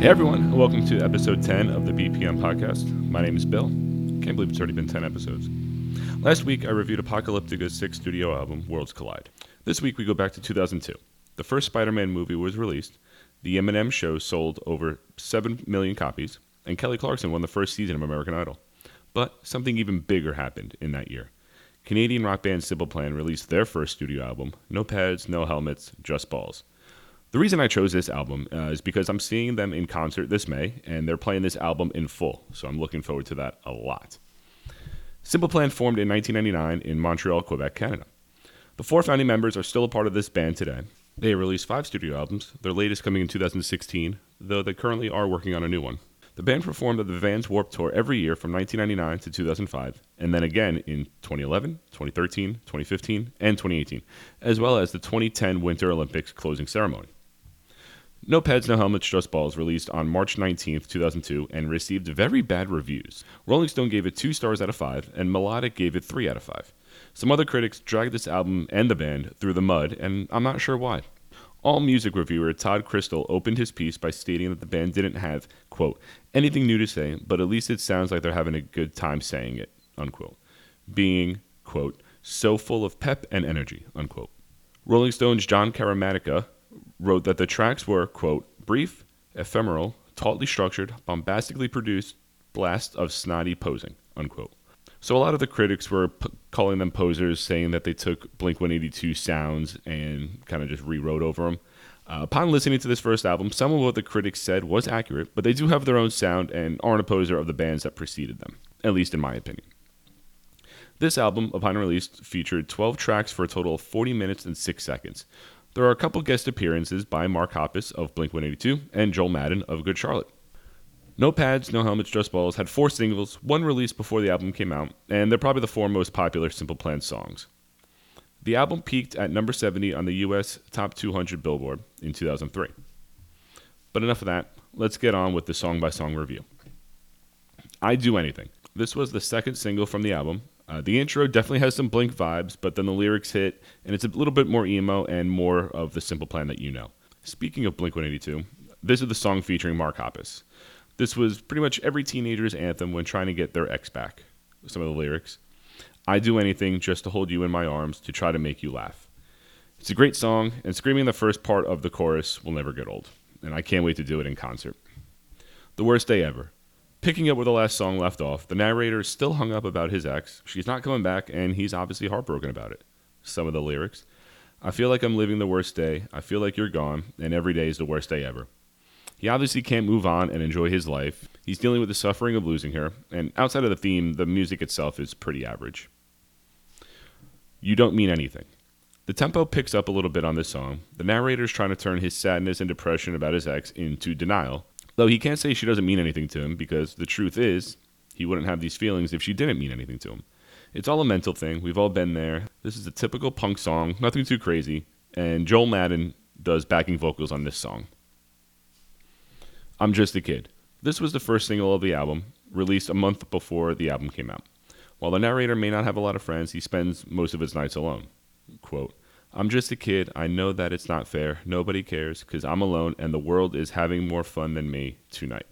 Hey everyone, welcome to episode 10 of the BPM podcast. My name is Bill. Can't believe it's already been 10 episodes. Last week I reviewed Apocalyptica's sixth studio album, Worlds Collide. This week we go back to 2002. The first Spider Man movie was released, the Eminem show sold over 7 million copies, and Kelly Clarkson won the first season of American Idol. But something even bigger happened in that year. Canadian rock band Simple Plan released their first studio album, No Pads, No Helmets, Just Balls. The reason I chose this album uh, is because I'm seeing them in concert this May, and they're playing this album in full, so I'm looking forward to that a lot. Simple Plan formed in 1999 in Montreal, Quebec, Canada. The four founding members are still a part of this band today. They released five studio albums, their latest coming in 2016, though they currently are working on a new one. The band performed at the Vans Warped Tour every year from 1999 to 2005, and then again in 2011, 2013, 2015, and 2018, as well as the 2010 Winter Olympics closing ceremony. No Pads, No Helmets, Just Balls released on March 19, 2002, and received very bad reviews. Rolling Stone gave it 2 stars out of 5, and Melodic gave it 3 out of 5. Some other critics dragged this album and the band through the mud, and I'm not sure why. AllMusic reviewer Todd Crystal opened his piece by stating that the band didn't have, quote, anything new to say, but at least it sounds like they're having a good time saying it, unquote. Being, quote, so full of pep and energy, unquote. Rolling Stone's Jon Caramanica wrote that the tracks were, quote, brief, ephemeral, tautly structured, bombastically produced blasts of snotty posing, unquote. So a lot of the critics were p- calling them posers, saying that they took Blink 182 sounds and kind of just rewrote over them. Uh, upon listening to this first album, some of what the critics said was accurate, but they do have their own sound and aren't a poser of the bands that preceded them, at least in my opinion. This album, upon release, featured 12 tracks for a total of 40 minutes and 6 seconds. There are a couple guest appearances by Mark Hoppus of Blink 182 and Joel Madden of Good Charlotte. No Pads, No Helmets, Just Balls had four singles, one released before the album came out, and they're probably the four most popular Simple Plan songs. The album peaked at number 70 on the US Top 200 Billboard in 2003. But enough of that, let's get on with the song by song review. I Do Anything. This was the second single from the album uh, the intro definitely has some Blink vibes, but then the lyrics hit, and it's a little bit more emo and more of the simple plan that you know. Speaking of Blink 182, this is the song featuring Mark Hoppus. This was pretty much every teenager's anthem when trying to get their ex back. Some of the lyrics I do anything just to hold you in my arms to try to make you laugh. It's a great song, and screaming the first part of the chorus will never get old, and I can't wait to do it in concert. The worst day ever. Picking up where the last song left off, the narrator is still hung up about his ex. She's not coming back, and he's obviously heartbroken about it. Some of the lyrics I feel like I'm living the worst day. I feel like you're gone, and every day is the worst day ever. He obviously can't move on and enjoy his life. He's dealing with the suffering of losing her, and outside of the theme, the music itself is pretty average. You don't mean anything. The tempo picks up a little bit on this song. The narrator is trying to turn his sadness and depression about his ex into denial, Though he can't say she doesn't mean anything to him because the truth is, he wouldn't have these feelings if she didn't mean anything to him. It's all a mental thing. We've all been there. This is a typical punk song, nothing too crazy. And Joel Madden does backing vocals on this song. I'm Just a Kid. This was the first single of the album, released a month before the album came out. While the narrator may not have a lot of friends, he spends most of his nights alone. Quote, I'm just a kid. I know that it's not fair. Nobody cares because I'm alone and the world is having more fun than me tonight.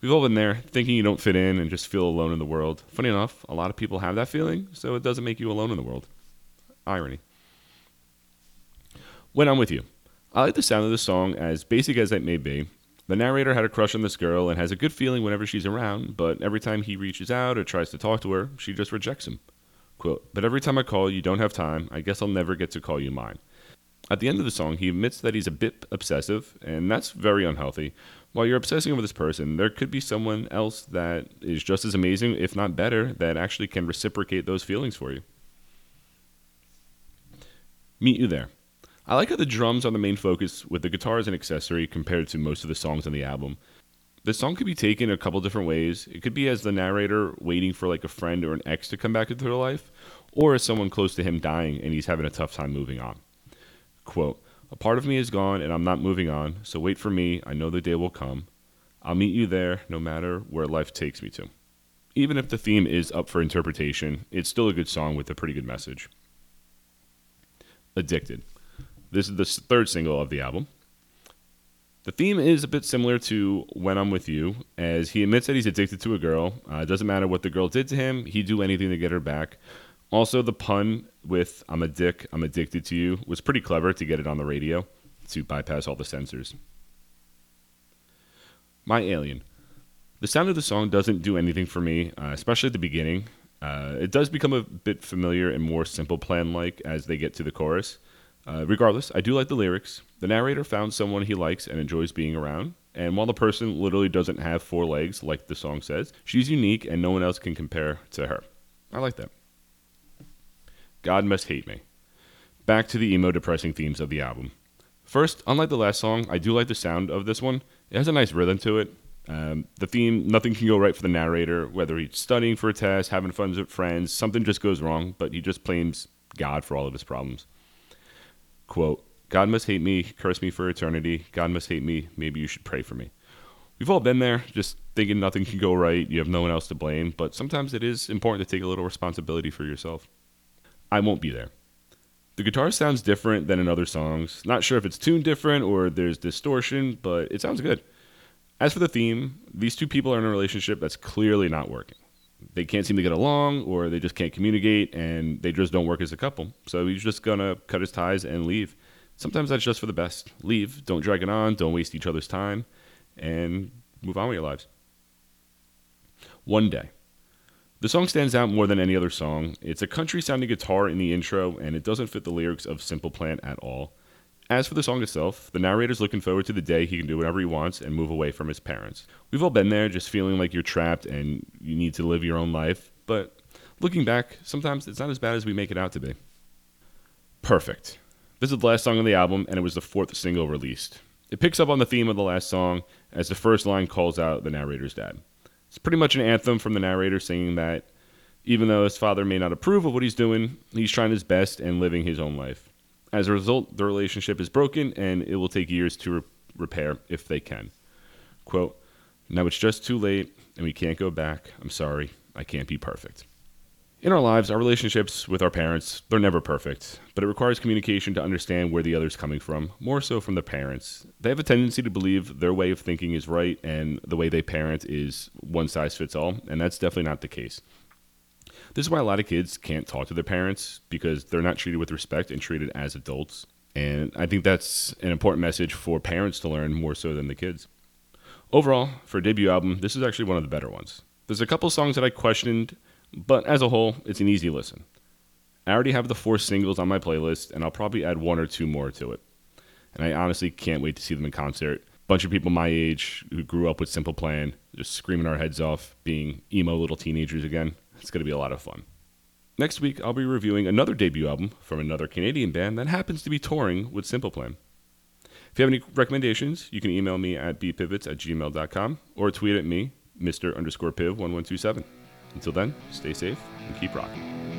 We've all been there, thinking you don't fit in and just feel alone in the world. Funny enough, a lot of people have that feeling, so it doesn't make you alone in the world. Irony. When I'm with you, I like the sound of the song, as basic as it may be. The narrator had a crush on this girl and has a good feeling whenever she's around, but every time he reaches out or tries to talk to her, she just rejects him. Quote, but every time I call, you don't have time. I guess I'll never get to call you mine. At the end of the song, he admits that he's a bit obsessive, and that's very unhealthy. While you're obsessing over this person, there could be someone else that is just as amazing, if not better, that actually can reciprocate those feelings for you. Meet You There. I like how the drums are the main focus, with the guitar as an accessory compared to most of the songs on the album. The song could be taken a couple different ways. It could be as the narrator waiting for like a friend or an ex to come back into their life, or as someone close to him dying and he's having a tough time moving on. Quote, A part of me is gone and I'm not moving on, so wait for me. I know the day will come. I'll meet you there no matter where life takes me to. Even if the theme is up for interpretation, it's still a good song with a pretty good message. Addicted. This is the third single of the album. The theme is a bit similar to When I'm With You, as he admits that he's addicted to a girl. Uh, it doesn't matter what the girl did to him, he'd do anything to get her back. Also, the pun with I'm a dick, I'm addicted to you was pretty clever to get it on the radio to bypass all the censors. My Alien. The sound of the song doesn't do anything for me, uh, especially at the beginning. Uh, it does become a bit familiar and more simple plan like as they get to the chorus. Uh, regardless, I do like the lyrics. The narrator found someone he likes and enjoys being around. And while the person literally doesn't have four legs, like the song says, she's unique and no one else can compare to her. I like that. God Must Hate Me. Back to the emo depressing themes of the album. First, unlike the last song, I do like the sound of this one. It has a nice rhythm to it. Um, the theme, nothing can go right for the narrator, whether he's studying for a test, having fun with friends, something just goes wrong, but he just blames God for all of his problems. Quote, God must hate me, curse me for eternity. God must hate me, maybe you should pray for me. We've all been there, just thinking nothing can go right, you have no one else to blame, but sometimes it is important to take a little responsibility for yourself. I won't be there. The guitar sounds different than in other songs. Not sure if it's tuned different or there's distortion, but it sounds good. As for the theme, these two people are in a relationship that's clearly not working. They can't seem to get along, or they just can't communicate, and they just don't work as a couple. So he's just gonna cut his ties and leave. Sometimes that's just for the best. Leave, don't drag it on, don't waste each other's time, and move on with your lives. One day. The song stands out more than any other song. It's a country sounding guitar in the intro, and it doesn't fit the lyrics of Simple Plan at all. As for the song itself, the narrator's looking forward to the day he can do whatever he wants and move away from his parents. We've all been there, just feeling like you're trapped and you need to live your own life, but looking back, sometimes it's not as bad as we make it out to be. Perfect. This is the last song on the album, and it was the fourth single released. It picks up on the theme of the last song as the first line calls out the narrator's dad. It's pretty much an anthem from the narrator saying that even though his father may not approve of what he's doing, he's trying his best and living his own life. As a result, the relationship is broken and it will take years to re- repair if they can. Quote, Now it's just too late and we can't go back. I'm sorry. I can't be perfect. In our lives, our relationships with our parents, they're never perfect, but it requires communication to understand where the other's coming from, more so from the parents. They have a tendency to believe their way of thinking is right and the way they parent is one size fits all, and that's definitely not the case. This is why a lot of kids can't talk to their parents because they're not treated with respect and treated as adults. And I think that's an important message for parents to learn more so than the kids. Overall, for a debut album, this is actually one of the better ones. There's a couple songs that I questioned, but as a whole, it's an easy listen. I already have the four singles on my playlist, and I'll probably add one or two more to it. And I honestly can't wait to see them in concert. Bunch of people my age who grew up with Simple Plan, just screaming our heads off, being emo little teenagers again. It's going to be a lot of fun. Next week, I'll be reviewing another debut album from another Canadian band that happens to be touring with Simple Plan. If you have any recommendations, you can email me at bpivetz at gmail.com or tweet at me, Mr. underscore piv1127. Until then, stay safe and keep rocking.